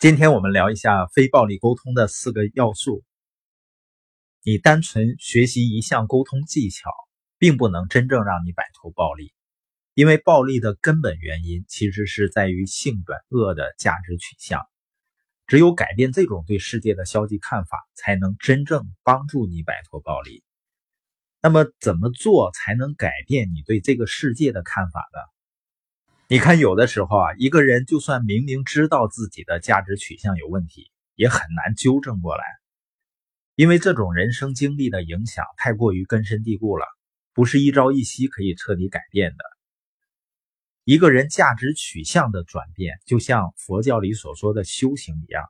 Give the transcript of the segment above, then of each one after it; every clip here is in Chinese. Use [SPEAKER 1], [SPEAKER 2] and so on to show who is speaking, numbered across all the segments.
[SPEAKER 1] 今天我们聊一下非暴力沟通的四个要素。你单纯学习一项沟通技巧，并不能真正让你摆脱暴力，因为暴力的根本原因其实是在于性本恶的价值取向。只有改变这种对世界的消极看法，才能真正帮助你摆脱暴力。那么，怎么做才能改变你对这个世界的看法呢？你看，有的时候啊，一个人就算明明知道自己的价值取向有问题，也很难纠正过来，因为这种人生经历的影响太过于根深蒂固了，不是一朝一夕可以彻底改变的。一个人价值取向的转变，就像佛教里所说的修行一样，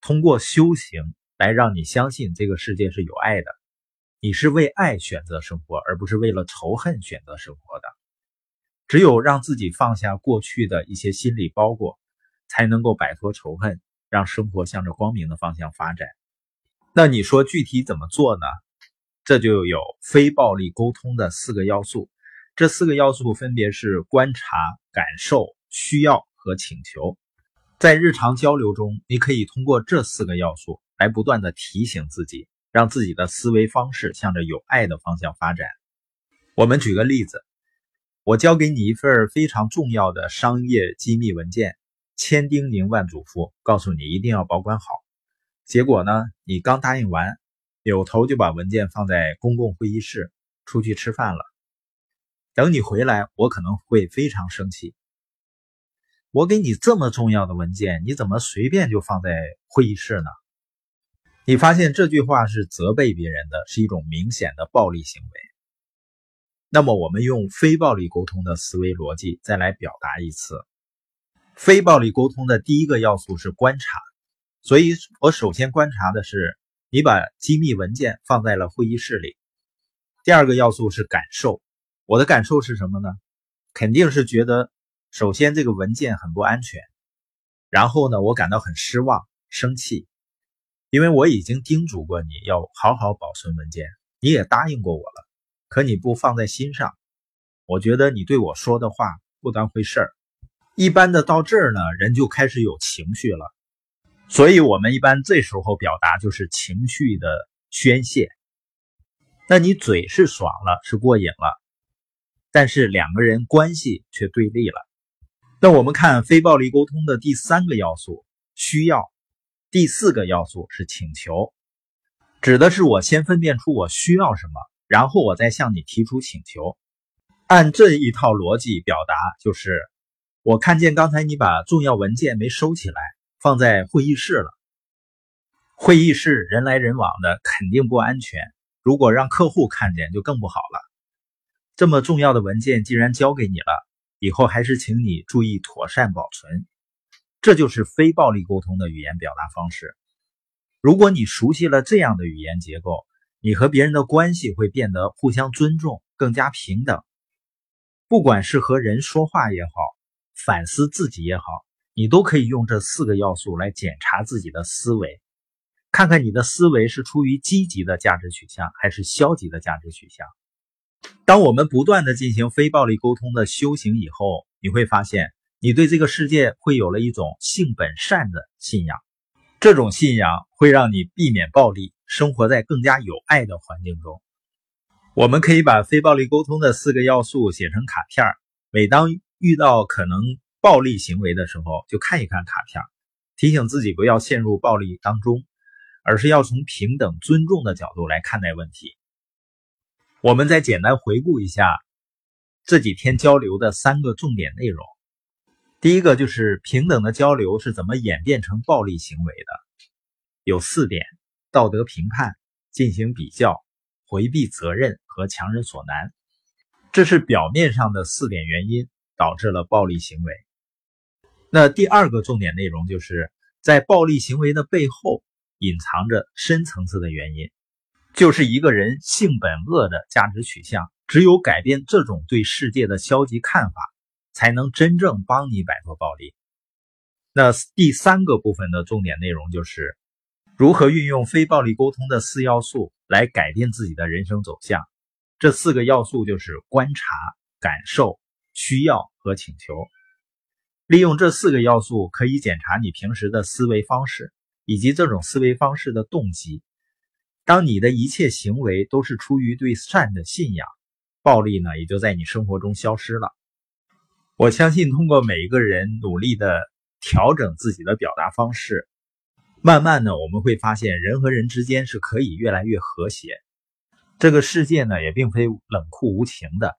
[SPEAKER 1] 通过修行来让你相信这个世界是有爱的，你是为爱选择生活，而不是为了仇恨选择生活的。只有让自己放下过去的一些心理包裹，才能够摆脱仇恨，让生活向着光明的方向发展。那你说具体怎么做呢？这就有非暴力沟通的四个要素。这四个要素分别是观察、感受、需要和请求。在日常交流中，你可以通过这四个要素来不断的提醒自己，让自己的思维方式向着有爱的方向发展。我们举个例子，我交给你一份非常重要的商业机密文件，千叮咛万嘱咐，告诉你一定要保管好。结果呢，你刚答应完，扭头就把文件放在公共会议室，出去吃饭了。等你回来，我可能会非常生气。我给你这么重要的文件，你怎么随便就放在会议室呢？你发现这句话是责备别人的，是一种明显的暴力行为。那么，我们用非暴力沟通的思维逻辑再来表达一次。非暴力沟通的第一个要素是观察，所以我首先观察的是你把机密文件放在了会议室里。第二个要素是感受。我的感受是什么呢？肯定是觉得，首先这个文件很不安全，然后呢，我感到很失望、生气，因为我已经叮嘱过你要好好保存文件，你也答应过我了，可你不放在心上，我觉得你对我说的话不当回事儿。一般的到这儿呢，人就开始有情绪了，所以我们一般这时候表达就是情绪的宣泄。那你嘴是爽了，是过瘾了。但是两个人关系却对立了。那我们看非暴力沟通的第三个要素需要，第四个要素是请求，指的是我先分辨出我需要什么，然后我再向你提出请求。按这一套逻辑表达，就是我看见刚才你把重要文件没收起来，放在会议室了。会议室人来人往的，肯定不安全。如果让客户看见，就更不好了。这么重要的文件既然交给你了，以后还是请你注意妥善保存。这就是非暴力沟通的语言表达方式。如果你熟悉了这样的语言结构，你和别人的关系会变得互相尊重，更加平等。不管是和人说话也好，反思自己也好，你都可以用这四个要素来检查自己的思维，看看你的思维是出于积极的价值取向，还是消极的价值取向。当我们不断的进行非暴力沟通的修行以后，你会发现，你对这个世界会有了一种性本善的信仰。这种信仰会让你避免暴力，生活在更加有爱的环境中。我们可以把非暴力沟通的四个要素写成卡片每当遇到可能暴力行为的时候，就看一看卡片提醒自己不要陷入暴力当中，而是要从平等尊重的角度来看待问题。我们再简单回顾一下这几天交流的三个重点内容。第一个就是平等的交流是怎么演变成暴力行为的，有四点：道德评判、进行比较、回避责任和强人所难。这是表面上的四点原因导致了暴力行为。那第二个重点内容就是在暴力行为的背后隐藏着深层次的原因。就是一个人性本恶的价值取向，只有改变这种对世界的消极看法，才能真正帮你摆脱暴力。那第三个部分的重点内容就是如何运用非暴力沟通的四要素来改变自己的人生走向。这四个要素就是观察、感受、需要和请求。利用这四个要素，可以检查你平时的思维方式以及这种思维方式的动机。当你的一切行为都是出于对善的信仰，暴力呢也就在你生活中消失了。我相信，通过每一个人努力的调整自己的表达方式，慢慢的我们会发现，人和人之间是可以越来越和谐。这个世界呢也并非冷酷无情的，